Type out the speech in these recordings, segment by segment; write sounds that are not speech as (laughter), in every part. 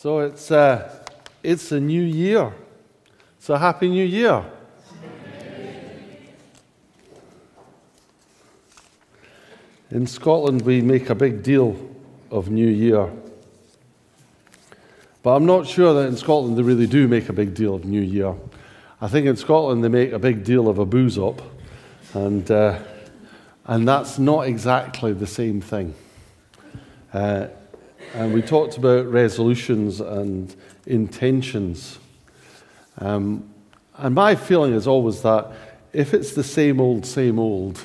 So it's, uh, it's a new year. So happy new year. In Scotland, we make a big deal of New Year. But I'm not sure that in Scotland they really do make a big deal of New Year. I think in Scotland they make a big deal of a booze up, and, uh, and that's not exactly the same thing. Uh, and we talked about resolutions and intentions. Um, and my feeling is always that if it's the same old, same old,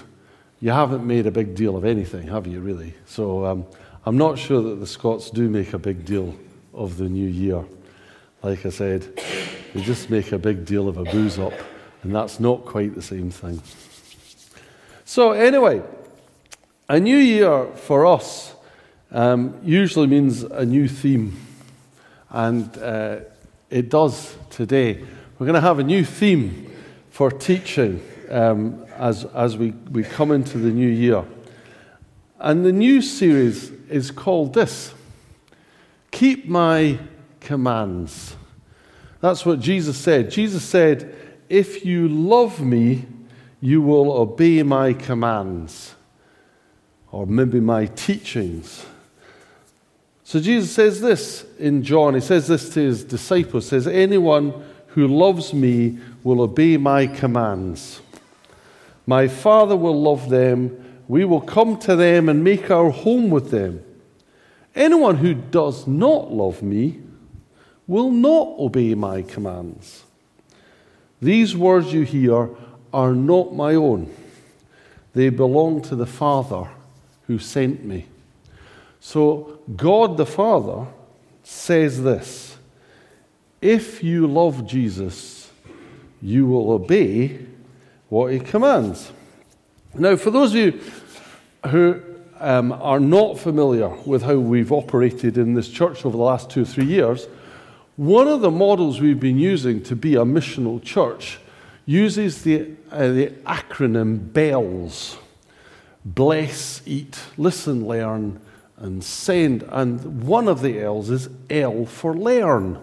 you haven't made a big deal of anything, have you, really? So um, I'm not sure that the Scots do make a big deal of the new year. Like I said, they just make a big deal of a booze up, and that's not quite the same thing. So, anyway, a new year for us um, usually means a new theme. And uh, it does today. We're going to have a new theme for teaching um, as, as we, we come into the new year. And the new series is called this Keep My Commands. That's what Jesus said. Jesus said, If you love me, you will obey my commands, or maybe my teachings. So Jesus says this in John. He says this to his disciples. He says, Anyone who loves me will obey my commands. My Father will love them. We will come to them and make our home with them. Anyone who does not love me will not obey my commands. These words you hear are not my own, they belong to the Father who sent me. So, God the Father says this If you love Jesus, you will obey what he commands. Now, for those of you who um, are not familiar with how we've operated in this church over the last two or three years, one of the models we've been using to be a missional church uses the, uh, the acronym BELLS bless, eat, listen, learn, and send. And one of the L's is L for learn.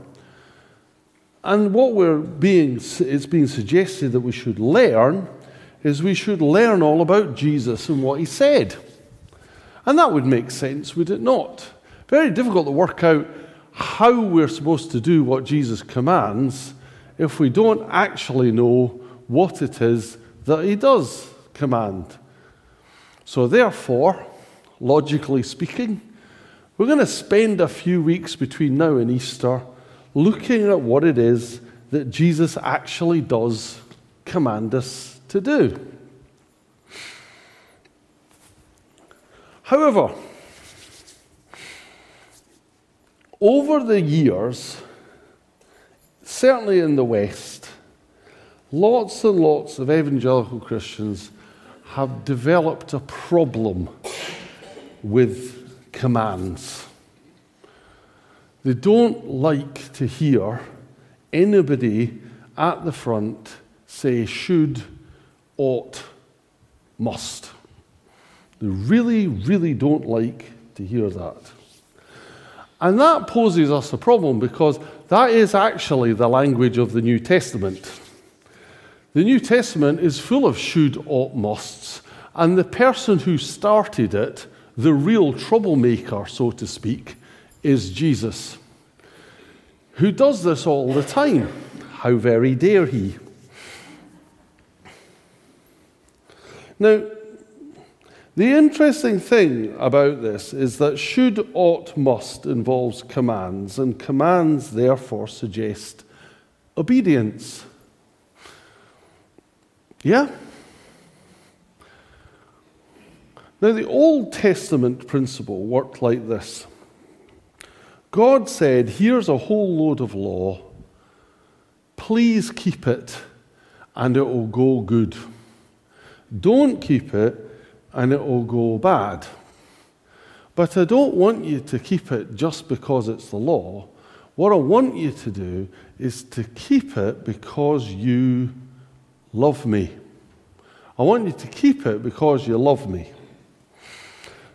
And what we're being, it's being suggested that we should learn is we should learn all about Jesus and what he said. And that would make sense, would it not? Very difficult to work out how we're supposed to do what Jesus commands if we don't actually know what it is that he does command. So, therefore, logically speaking, we're going to spend a few weeks between now and Easter looking at what it is that Jesus actually does command us to do. However, over the years, certainly in the West, lots and lots of evangelical Christians have developed a problem with commands. They don't like to hear anybody at the front say should, ought, must. They really, really don't like to hear that. And that poses us a problem because that is actually the language of the New Testament. The New Testament is full of should, ought, musts, and the person who started it the real troublemaker, so to speak, is Jesus, who does this all the time. How very dare he? Now, the interesting thing about this is that should, ought, must involves commands, and commands therefore suggest obedience. Yeah? Now, the Old Testament principle worked like this God said, Here's a whole load of law. Please keep it, and it will go good. Don't keep it, and it will go bad. But I don't want you to keep it just because it's the law. What I want you to do is to keep it because you love me. I want you to keep it because you love me.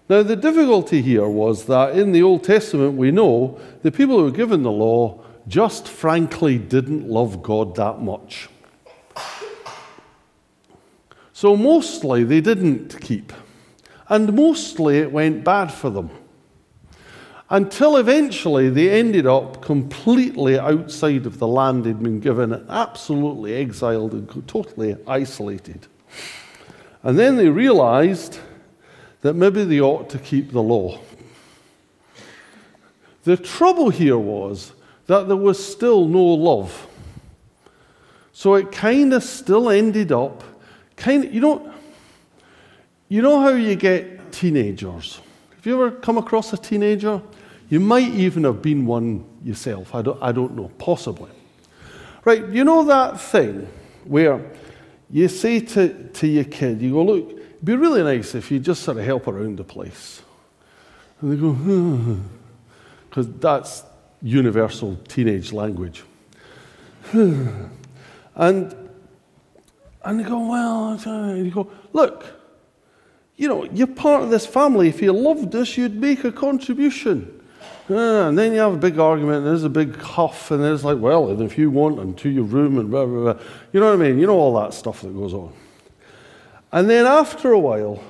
Now, the difficulty here was that in the Old Testament, we know the people who were given the law just frankly didn't love God that much. So, mostly they didn't keep, and mostly it went bad for them. Until eventually they ended up completely outside of the land they'd been given, absolutely exiled and totally isolated. And then they realized that maybe they ought to keep the law. The trouble here was that there was still no love. So it kind of still ended up, kind of, you know, you know how you get teenagers? Have you ever come across a teenager? You might even have been one yourself. I don't, I don't know, possibly. Right, you know that thing where you say to, to your kid, you go, look, it'd be really nice if you just sort of help around the place. And they go, (sighs) because that's universal teenage language. (sighs) and, and they go, well, and you go, look, you know, you're part of this family. If you loved us, you'd make a contribution. Ah, and then you have a big argument, and there's a big huff, and there's like, well, if you want, and to your room, and blah, blah, blah. You know what I mean? You know all that stuff that goes on. And then after a while,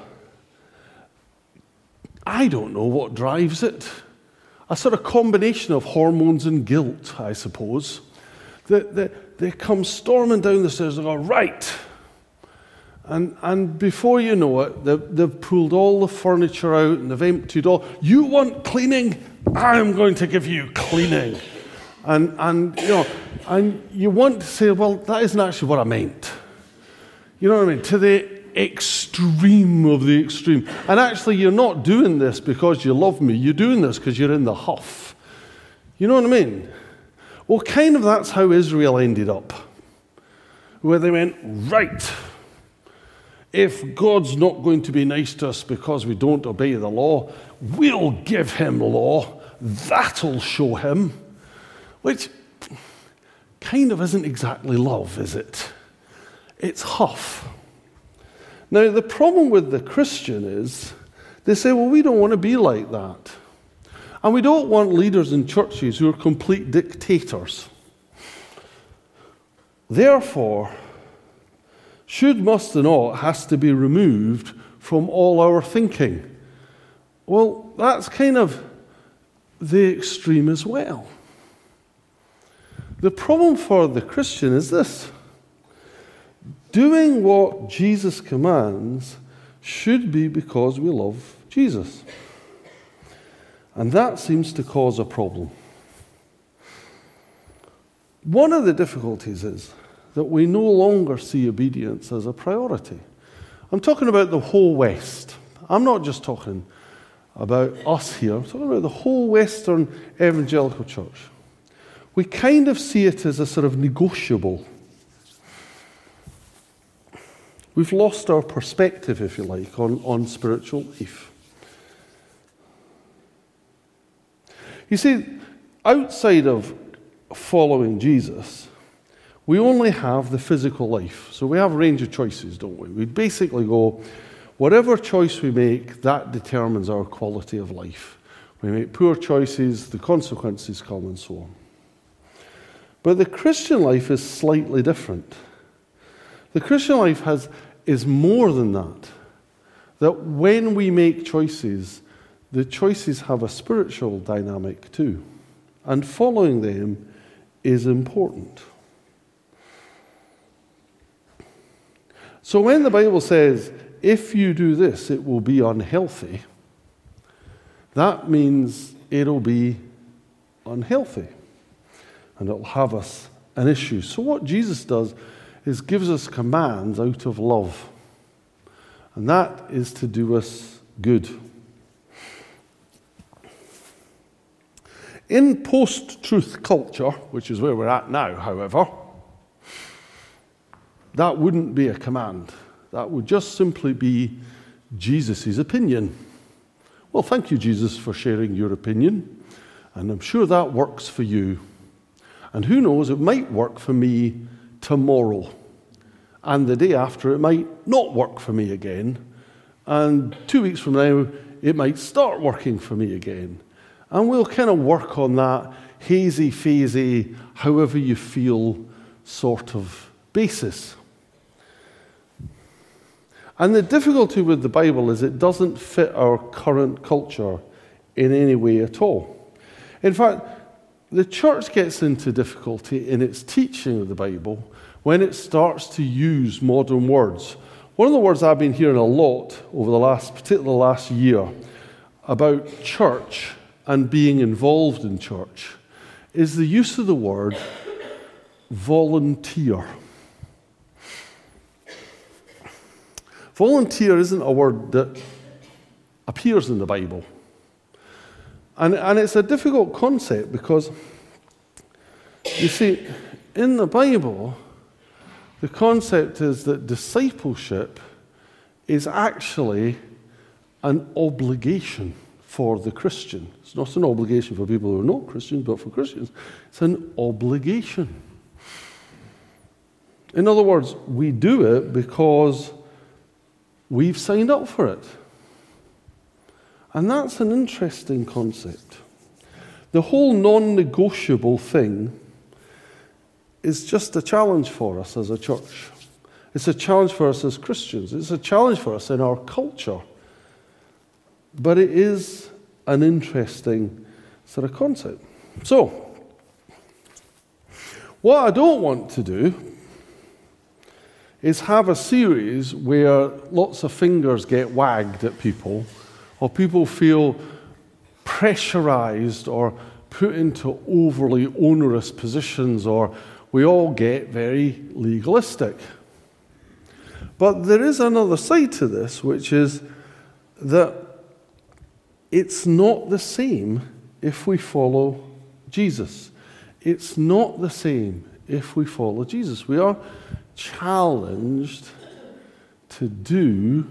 I don't know what drives it a sort of combination of hormones and guilt, I suppose. That they, they come storming down the stairs and go, right. And, and before you know it, they've, they've pulled all the furniture out and they've emptied all. You want cleaning? I'm going to give you cleaning. And, and, you know, and you want to say, well, that isn't actually what I meant. You know what I mean? To the extreme of the extreme. And actually, you're not doing this because you love me. You're doing this because you're in the huff. You know what I mean? Well, kind of that's how Israel ended up, where they went, right, if God's not going to be nice to us because we don't obey the law, we'll give him law. That'll show him. Which kind of isn't exactly love, is it? It's huff. Now, the problem with the Christian is they say, well, we don't want to be like that. And we don't want leaders in churches who are complete dictators. Therefore, should, must, and ought has to be removed from all our thinking. Well, that's kind of the extreme as well. The problem for the Christian is this doing what Jesus commands should be because we love Jesus. And that seems to cause a problem. One of the difficulties is that we no longer see obedience as a priority. I'm talking about the whole West. I'm not just talking about us here, I'm talking about the whole Western evangelical church. We kind of see it as a sort of negotiable We've lost our perspective, if you like, on, on spiritual life. You see, outside of following Jesus, we only have the physical life. So we have a range of choices, don't we? We basically go, whatever choice we make, that determines our quality of life. We make poor choices, the consequences come, and so on. But the Christian life is slightly different. The Christian life has is more than that. That when we make choices, the choices have a spiritual dynamic too. And following them is important. So when the Bible says, if you do this, it will be unhealthy, that means it'll be unhealthy and it'll have us an issue. So, what Jesus does is gives us commands out of love. And that is to do us good. In post truth culture, which is where we're at now, however, that wouldn't be a command. That would just simply be Jesus' opinion. Well, thank you, Jesus, for sharing your opinion. And I'm sure that works for you. And who knows, it might work for me tomorrow. And the day after, it might not work for me again. And two weeks from now, it might start working for me again. And we'll kind of work on that hazy, phasey, however you feel sort of basis. And the difficulty with the Bible is it doesn't fit our current culture in any way at all. In fact, the church gets into difficulty in its teaching of the Bible when it starts to use modern words. One of the words I've been hearing a lot over the last, particularly the last year, about church and being involved in church is the use of the word volunteer. Volunteer isn't a word that appears in the Bible. And, and it's a difficult concept because, you see, in the Bible, the concept is that discipleship is actually an obligation for the Christian. It's not an obligation for people who are not Christians, but for Christians, it's an obligation. In other words, we do it because we've signed up for it. And that's an interesting concept. The whole non negotiable thing is just a challenge for us as a church. It's a challenge for us as Christians. It's a challenge for us in our culture. But it is an interesting sort of concept. So, what I don't want to do is have a series where lots of fingers get wagged at people, or people feel pressurized or put into overly onerous positions, or we all get very legalistic. But there is another side to this, which is that it's not the same if we follow Jesus. It's not the same if we follow Jesus. We are challenged to do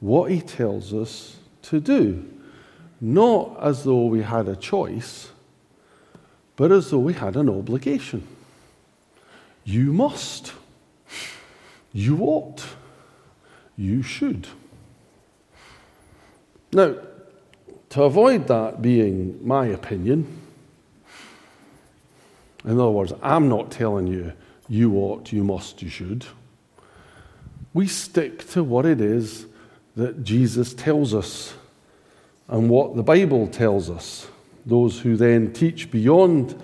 what he tells us to do. Not as though we had a choice, but as though we had an obligation. You must. You ought. You should. Now, to avoid that being my opinion, in other words, I'm not telling you you ought, you must, you should. We stick to what it is that Jesus tells us and what the Bible tells us. Those who then teach beyond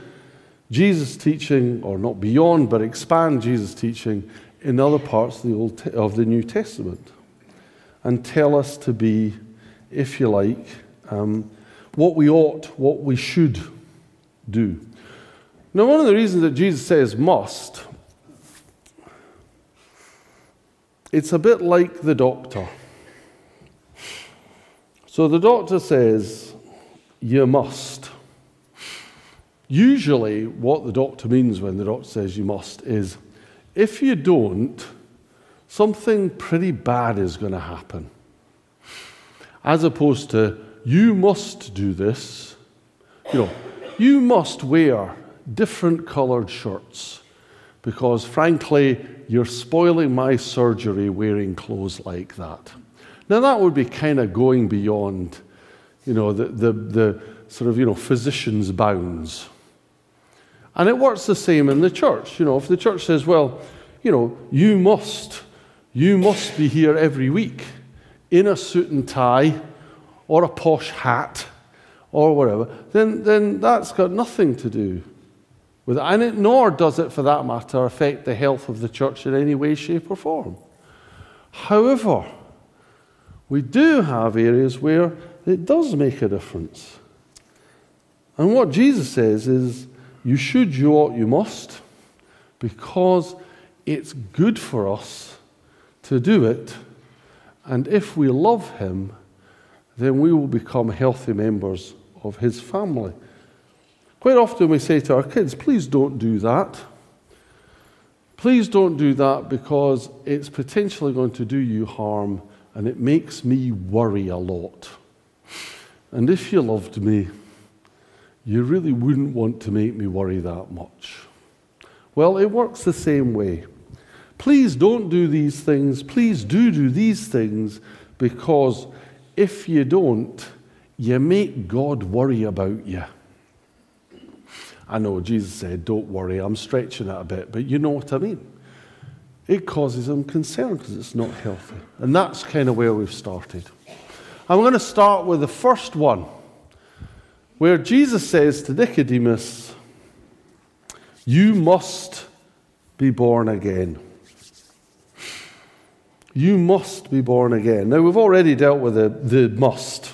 Jesus' teaching, or not beyond, but expand Jesus' teaching in other parts of the, Old, of the New Testament and tell us to be, if you like, um, what we ought, what we should do. Now, one of the reasons that Jesus says must It's a bit like the doctor. So the doctor says, You must. Usually, what the doctor means when the doctor says you must is if you don't, something pretty bad is going to happen. As opposed to, you must do this. You know, you must wear different colored shirts because, frankly, you're spoiling my surgery wearing clothes like that. Now, that would be kind of going beyond, you know, the, the, the sort of, you know, physician's bounds. And it works the same in the church. You know, if the church says, well, you know, you must, you must be here every week in a suit and tie or a posh hat or whatever, then, then that's got nothing to do with it. And it, nor does it, for that matter, affect the health of the church in any way, shape, or form. However, we do have areas where it does make a difference. And what Jesus says is, you should, you ought, you must, because it's good for us to do it. And if we love Him, then we will become healthy members of His family. Quite often we say to our kids, please don't do that. Please don't do that because it's potentially going to do you harm and it makes me worry a lot. And if you loved me, you really wouldn't want to make me worry that much. Well, it works the same way. Please don't do these things. Please do do these things because if you don't, you make God worry about you. I know Jesus said, Don't worry, I'm stretching it a bit, but you know what I mean. It causes him concern because it's not healthy. And that's kind of where we've started. I'm going to start with the first one, where Jesus says to Nicodemus, You must be born again. You must be born again. Now, we've already dealt with the, the must.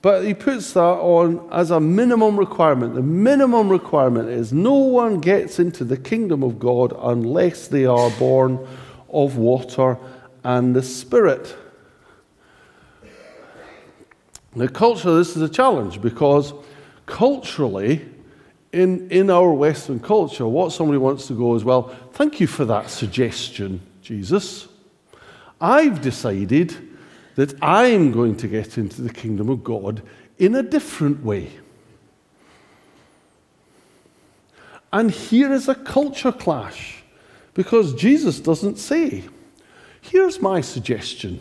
But he puts that on as a minimum requirement. The minimum requirement is no one gets into the kingdom of God unless they are born of water and the Spirit. Now, culturally, this is a challenge because culturally, in, in our Western culture, what somebody wants to go is, well, thank you for that suggestion, Jesus. I've decided that I'm going to get into the kingdom of God in a different way. And here is a culture clash because Jesus doesn't say, Here's my suggestion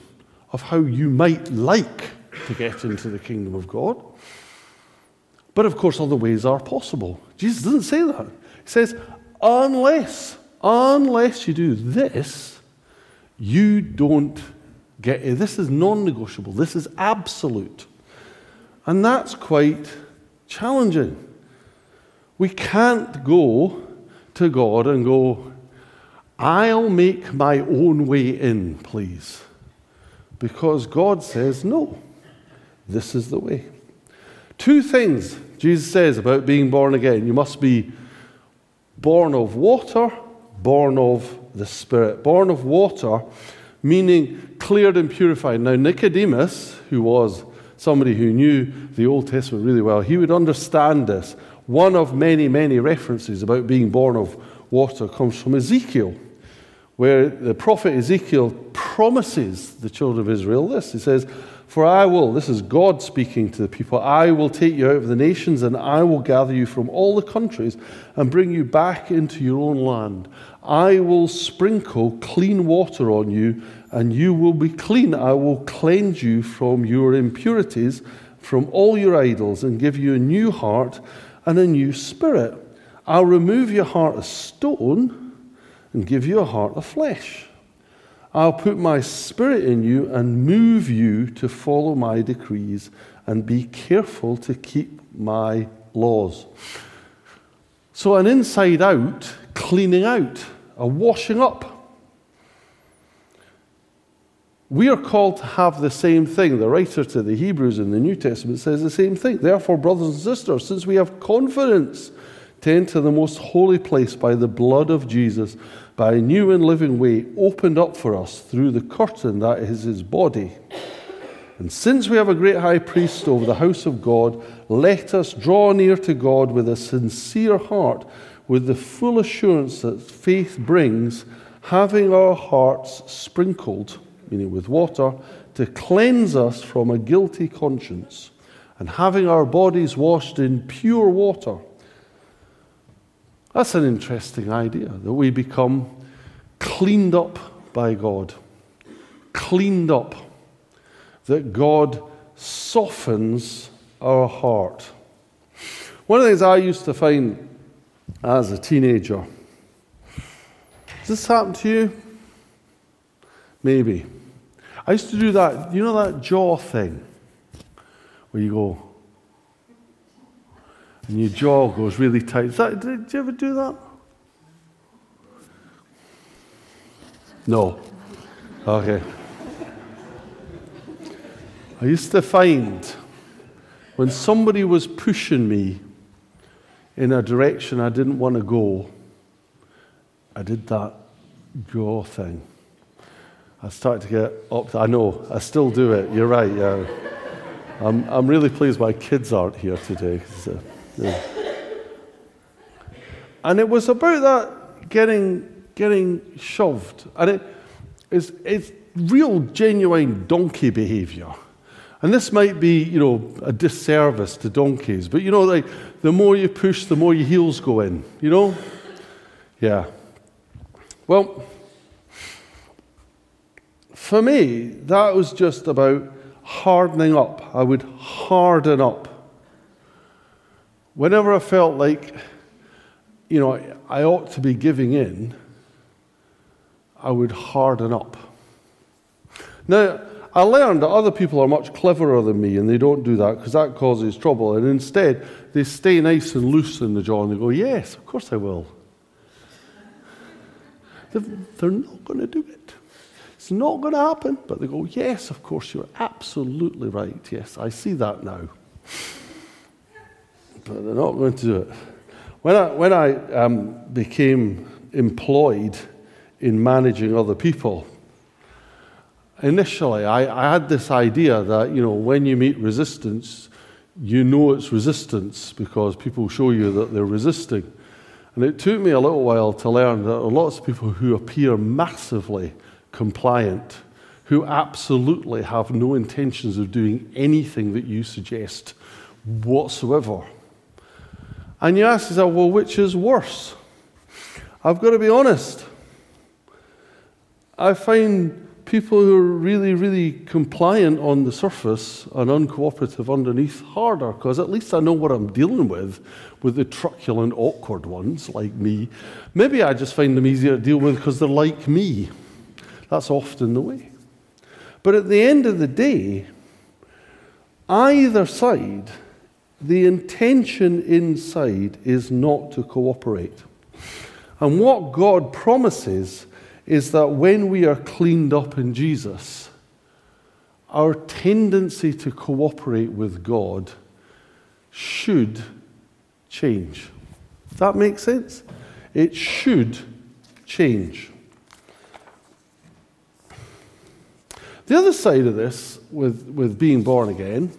of how you might like to get into the kingdom of God. But of course, other ways are possible. Jesus doesn't say that. He says, Unless, unless you do this, you don't Get, this is non negotiable, this is absolute. And that's quite challenging. We can't go to God and go, I'll make my own way in, please. Because God says, no, this is the way. Two things Jesus says about being born again you must be born of water, born of the Spirit. Born of water meaning cleared and purified. Now, Nicodemus, who was somebody who knew the Old Testament really well, he would understand this. One of many, many references about being born of water comes from Ezekiel, where the prophet Ezekiel promises the children of Israel this. He says, For I will, this is God speaking to the people, I will take you out of the nations and I will gather you from all the countries and bring you back into your own land. I will sprinkle clean water on you, and you will be clean. I will cleanse you from your impurities, from all your idols, and give you a new heart and a new spirit. I'll remove your heart of stone and give you a heart of flesh. I'll put my spirit in you and move you to follow my decrees and be careful to keep my laws. So, an inside out cleaning out a washing up. We are called to have the same thing. The writer to the Hebrews in the New Testament says the same thing. Therefore, brothers and sisters, since we have confidence to enter the most holy place by the blood of Jesus, by a new and living way opened up for us through the curtain that is his body. And since we have a great high priest over the house of God, let us draw near to God with a sincere heart with the full assurance that faith brings, having our hearts sprinkled, meaning with water, to cleanse us from a guilty conscience, and having our bodies washed in pure water. That's an interesting idea that we become cleaned up by God. Cleaned up. That God softens our heart. One of the things I used to find as a teenager. Does this happen to you? Maybe. I used to do that, you know that jaw thing where you go and your jaw goes really tight. That, did you ever do that? No. Okay. I used to find when somebody was pushing me in a direction I didn't want to go, I did that jaw thing. I started to get up. I know, I still do it. You're right, yeah. I'm, I'm really pleased my kids aren't here today. Uh, yeah. And it was about that getting, getting shoved. And it, it's, it's real, genuine donkey behavior. And this might be, you know, a disservice to donkeys, but you know, like the more you push, the more your heels go in, you know? Yeah. Well, for me, that was just about hardening up. I would harden up. Whenever I felt like, you know, I ought to be giving in, I would harden up. Now, I learned that other people are much cleverer than me and they don't do that because that causes trouble. And instead, they stay nice and loose in the jaw and they go, Yes, of course I will. They're not going to do it. It's not going to happen. But they go, Yes, of course, you're absolutely right. Yes, I see that now. But they're not going to do it. When I, when I um, became employed in managing other people, initially I, I had this idea that, you know, when you meet resistance, you know it's resistance because people show you that they're resisting. And it took me a little while to learn that there are lots of people who appear massively compliant, who absolutely have no intentions of doing anything that you suggest whatsoever. And you ask yourself, well, which is worse? I've got to be honest. I find people who are really, really compliant on the surface and uncooperative underneath harder because at least I know what I'm dealing with, with the truculent, awkward ones like me. Maybe I just find them easier to deal with because they're like me. That's often the way. But at the end of the day, either side, the intention inside is not to cooperate. And what God promises is that when we are cleaned up in Jesus, our tendency to cooperate with God should change. Does that make sense? It should change. The other side of this, with, with being born again,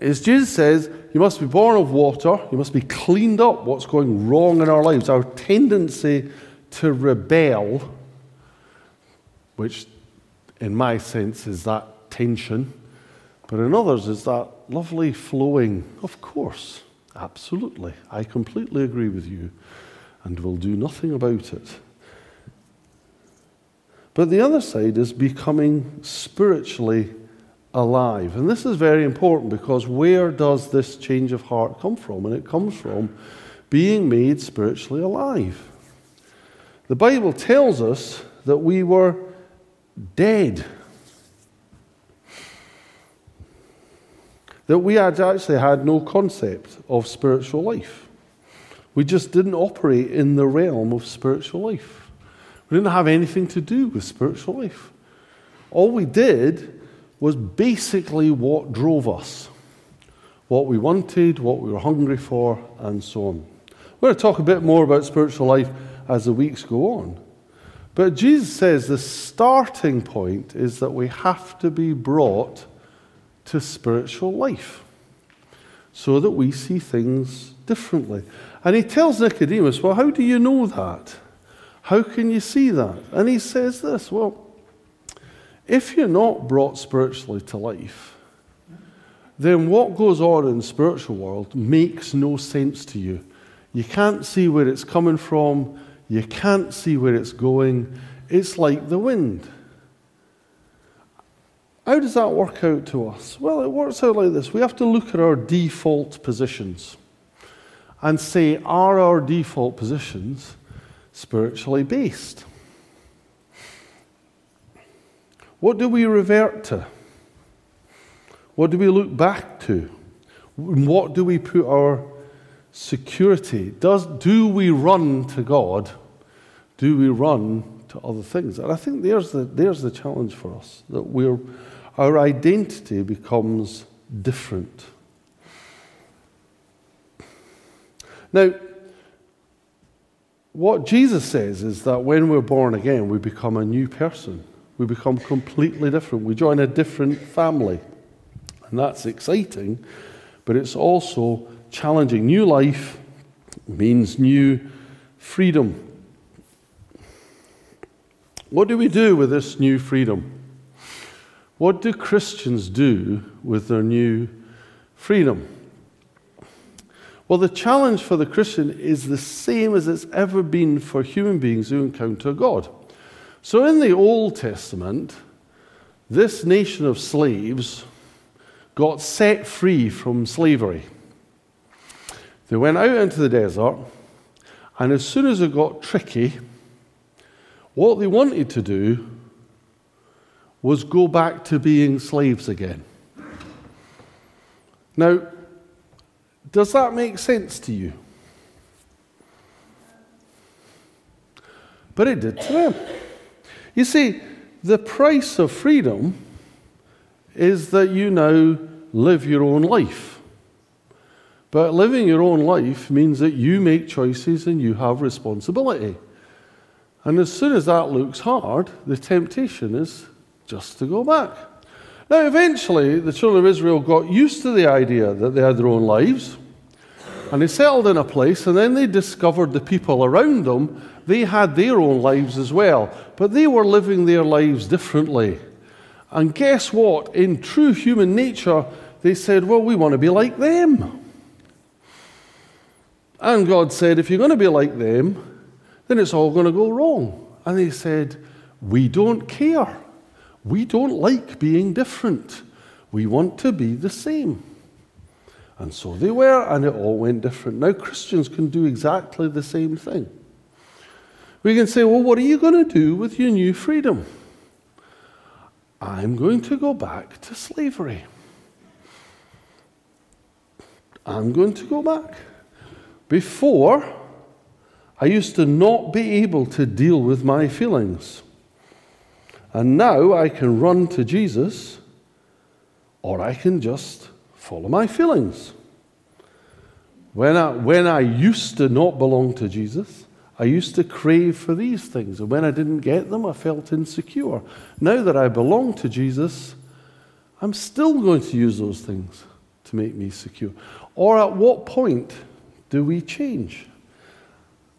is Jesus says you must be born of water, you must be cleaned up what's going wrong in our lives. Our tendency to rebel, which in my sense is that tension, but in others is that lovely flowing, of course, absolutely. I completely agree with you and will do nothing about it. But the other side is becoming spiritually alive. And this is very important because where does this change of heart come from? And it comes from being made spiritually alive. The Bible tells us that we were dead. That we had actually had no concept of spiritual life. We just didn't operate in the realm of spiritual life. We didn't have anything to do with spiritual life. All we did was basically what drove us what we wanted, what we were hungry for, and so on. We're going to talk a bit more about spiritual life as the weeks go on. But Jesus says the starting point is that we have to be brought to spiritual life so that we see things differently. And he tells Nicodemus, Well, how do you know that? How can you see that? And he says this Well, if you're not brought spiritually to life, then what goes on in the spiritual world makes no sense to you. You can't see where it's coming from. You can't see where it's going. It's like the wind. How does that work out to us? Well, it works out like this we have to look at our default positions and say, are our default positions spiritually based? What do we revert to? What do we look back to? What do we put our security? Does, do we run to God do we run to other things? And I think there's the, there's the challenge for us that we're, our identity becomes different. Now, what Jesus says is that when we're born again, we become a new person. We become completely different. We join a different family. And that's exciting, but it's also challenging. New life means new freedom. What do we do with this new freedom? What do Christians do with their new freedom? Well, the challenge for the Christian is the same as it's ever been for human beings who encounter God. So in the Old Testament, this nation of slaves got set free from slavery. They went out into the desert, and as soon as it got tricky, what they wanted to do was go back to being slaves again. Now, does that make sense to you? But it did to them. You see, the price of freedom is that you now live your own life. But living your own life means that you make choices and you have responsibility. And as soon as that looks hard, the temptation is just to go back. Now, eventually, the children of Israel got used to the idea that they had their own lives, and they settled in a place, and then they discovered the people around them, they had their own lives as well, but they were living their lives differently. And guess what? In true human nature, they said, Well, we want to be like them. And God said, If you're going to be like them, then it's all going to go wrong. And they said, We don't care. We don't like being different. We want to be the same. And so they were, and it all went different. Now, Christians can do exactly the same thing. We can say, Well, what are you going to do with your new freedom? I'm going to go back to slavery. I'm going to go back. Before, I used to not be able to deal with my feelings. And now I can run to Jesus or I can just follow my feelings. When I, when I used to not belong to Jesus, I used to crave for these things. And when I didn't get them, I felt insecure. Now that I belong to Jesus, I'm still going to use those things to make me secure. Or at what point do we change?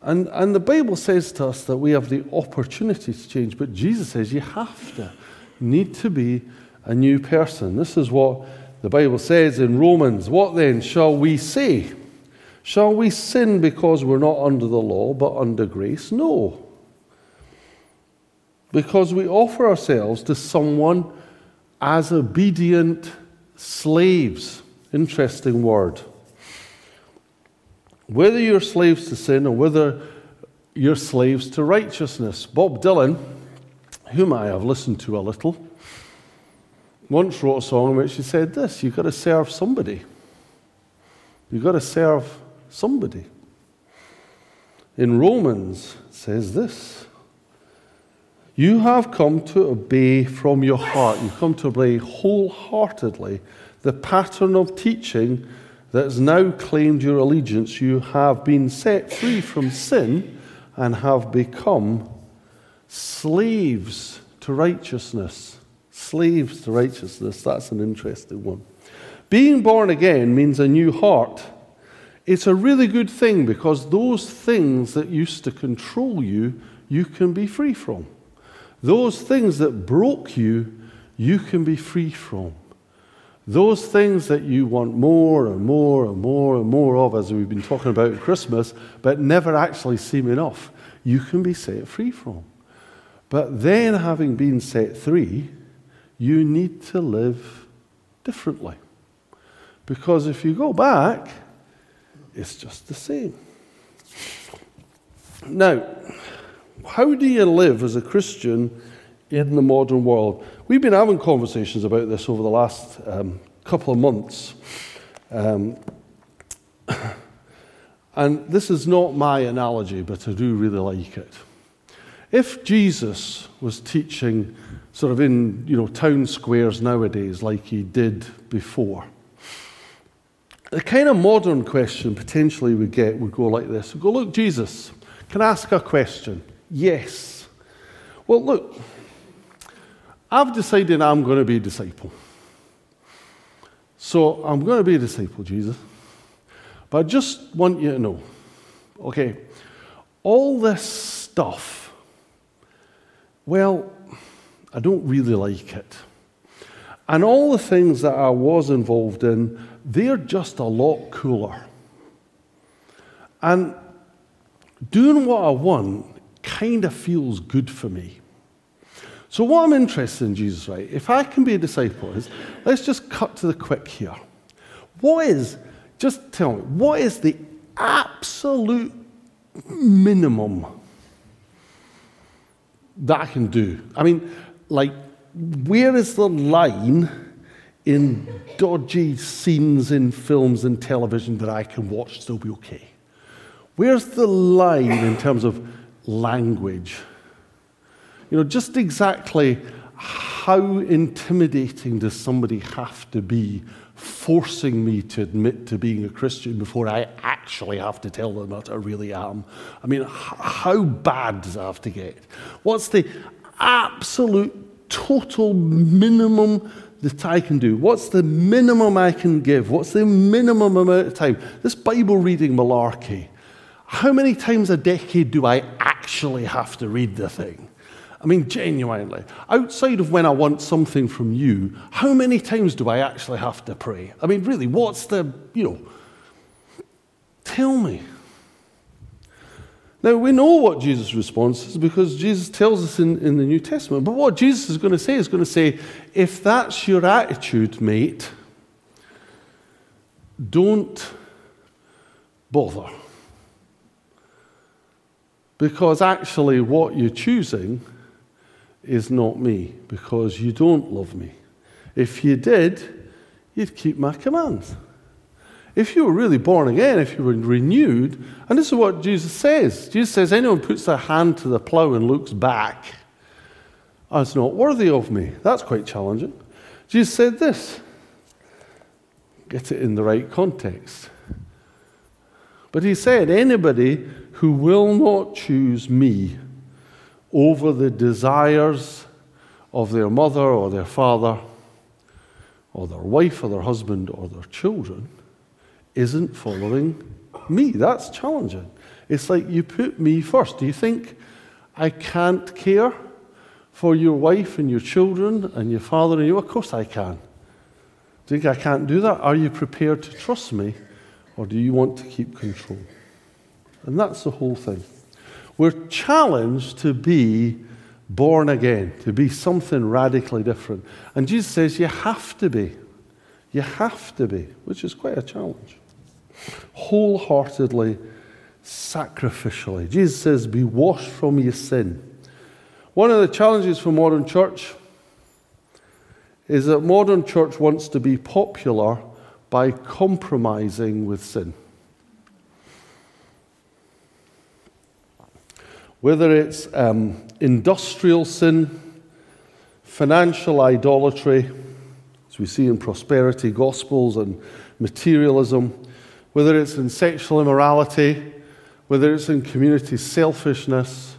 And, and the Bible says to us that we have the opportunity to change, but Jesus says you have to. need to be a new person. This is what the Bible says in Romans. What then shall we say? Shall we sin because we're not under the law but under grace? No. Because we offer ourselves to someone as obedient slaves. Interesting word. Whether you're slaves to sin or whether you're slaves to righteousness. Bob Dylan, whom I have listened to a little, once wrote a song in which he said this You've got to serve somebody. You've got to serve somebody. In Romans, says this You have come to obey from your heart, you've come to obey wholeheartedly the pattern of teaching that has now claimed your allegiance, you have been set free from sin and have become slaves to righteousness. Slaves to righteousness. That's an interesting one. Being born again means a new heart. It's a really good thing because those things that used to control you, you can be free from. Those things that broke you, you can be free from. Those things that you want more and more and more and more of, as we've been talking about at Christmas, but never actually seem enough, you can be set free from. But then, having been set free, you need to live differently. Because if you go back, it's just the same. Now, how do you live as a Christian in the modern world? We've been having conversations about this over the last um, couple of months. Um, (coughs) and this is not my analogy, but I do really like it. If Jesus was teaching sort of in you know, town squares nowadays like he did before, the kind of modern question potentially we get would go like this. We go, look, Jesus, can I ask a question? Yes. Well, look, I've decided I'm going to be a disciple. So I'm going to be a disciple, Jesus. But I just want you to know okay, all this stuff, well, I don't really like it. And all the things that I was involved in, they're just a lot cooler. And doing what I want kind of feels good for me. So, what I'm interested in, Jesus, right, if I can be a disciple, is let's just cut to the quick here. What is, just tell me, what is the absolute minimum that I can do? I mean, like, where is the line in dodgy scenes in films and television that I can watch still be okay? Where's the line in terms of language? You know, just exactly how intimidating does somebody have to be forcing me to admit to being a Christian before I actually have to tell them that I really am? I mean, how bad does it have to get? What's the absolute total minimum that I can do? What's the minimum I can give? What's the minimum amount of time? This Bible reading malarkey. How many times a decade do I actually have to read the thing? I mean, genuinely, outside of when I want something from you, how many times do I actually have to pray? I mean, really, what's the, you know, tell me. Now, we know what Jesus' response is because Jesus tells us in, in the New Testament. But what Jesus is going to say is going to say, if that's your attitude, mate, don't bother. Because actually, what you're choosing is not me because you don't love me. If you did, you'd keep my commands. If you were really born again, if you were renewed, and this is what Jesus says Jesus says, anyone puts their hand to the plow and looks back is not worthy of me. That's quite challenging. Jesus said this. Get it in the right context. But he said, anybody who will not choose me over the desires of their mother or their father or their wife or their husband or their children isn't following me. That's challenging. It's like you put me first. Do you think I can't care for your wife and your children and your father and you? Of course I can. Do you think I can't do that? Are you prepared to trust me or do you want to keep control? And that's the whole thing. We're challenged to be born again, to be something radically different. And Jesus says you have to be. You have to be, which is quite a challenge. Wholeheartedly, sacrificially. Jesus says, be washed from your sin. One of the challenges for modern church is that modern church wants to be popular by compromising with sin. whether it's um, industrial sin, financial idolatry, as we see in prosperity gospels and materialism, whether it's in sexual immorality, whether it's in community selfishness,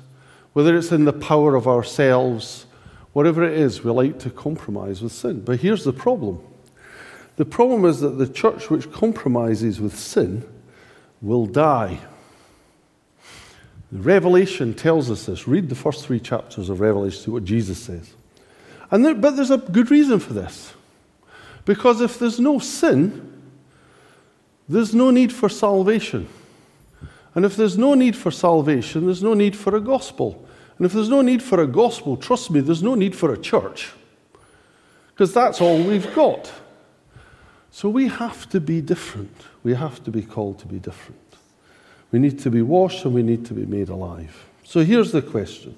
whether it's in the power of ourselves, whatever it is, we like to compromise with sin. But here's the problem the problem is that the church which compromises with sin will die. Revelation tells us this. Read the first three chapters of Revelation, see what Jesus says. And there, but there's a good reason for this. Because if there's no sin, there's no need for salvation. And if there's no need for salvation, there's no need for a gospel. And if there's no need for a gospel, trust me, there's no need for a church. Because that's all we've got. So we have to be different. We have to be called to be different. We need to be washed and we need to be made alive. So here's the question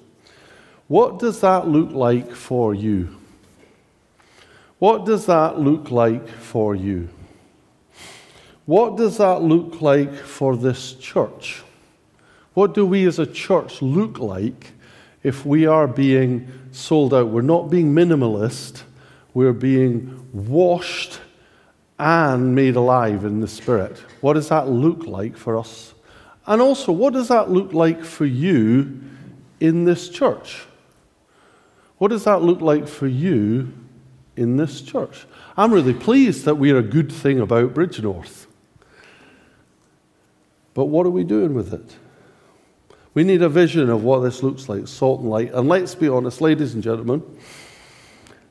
What does that look like for you? What does that look like for you? What does that look like for this church? What do we as a church look like if we are being sold out? We're not being minimalist, we're being washed and made alive in the Spirit. What does that look like for us and also, what does that look like for you in this church? What does that look like for you in this church? I'm really pleased that we're a good thing about Bridgnorth. But what are we doing with it? We need a vision of what this looks like, salt and light. And let's be honest, ladies and gentlemen,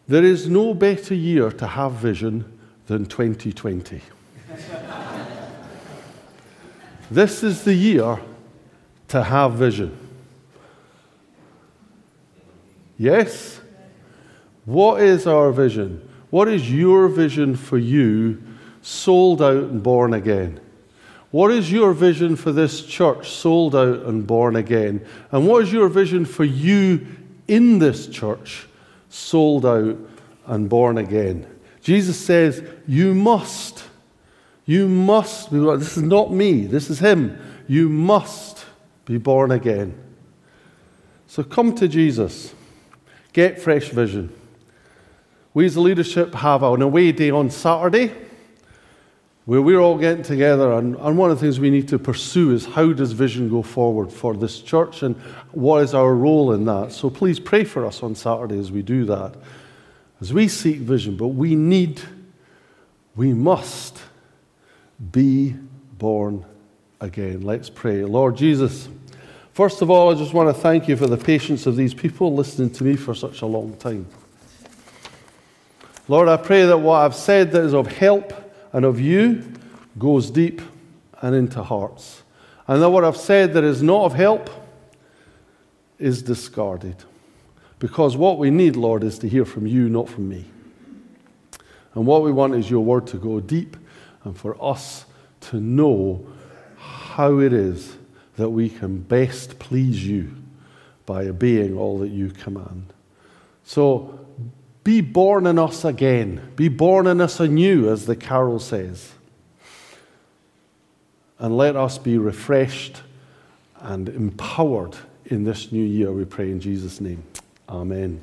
there is no better year to have vision than 2020. (laughs) This is the year to have vision. Yes? What is our vision? What is your vision for you, sold out and born again? What is your vision for this church, sold out and born again? And what is your vision for you in this church, sold out and born again? Jesus says, You must. You must be. This is not me, this is Him. You must be born again. So come to Jesus, get fresh vision. We as a leadership have an away day on Saturday where we're all getting together, and, and one of the things we need to pursue is how does vision go forward for this church and what is our role in that. So please pray for us on Saturday as we do that, as we seek vision. But we need, we must be born again. Let's pray. Lord Jesus, first of all, I just want to thank you for the patience of these people listening to me for such a long time. Lord, I pray that what I've said that is of help and of you goes deep and into hearts. And that what I've said that is not of help is discarded. Because what we need, Lord, is to hear from you, not from me. And what we want is your word to go deep and for us to know how it is that we can best please you by obeying all that you command. So be born in us again. Be born in us anew, as the carol says. And let us be refreshed and empowered in this new year, we pray in Jesus' name. Amen.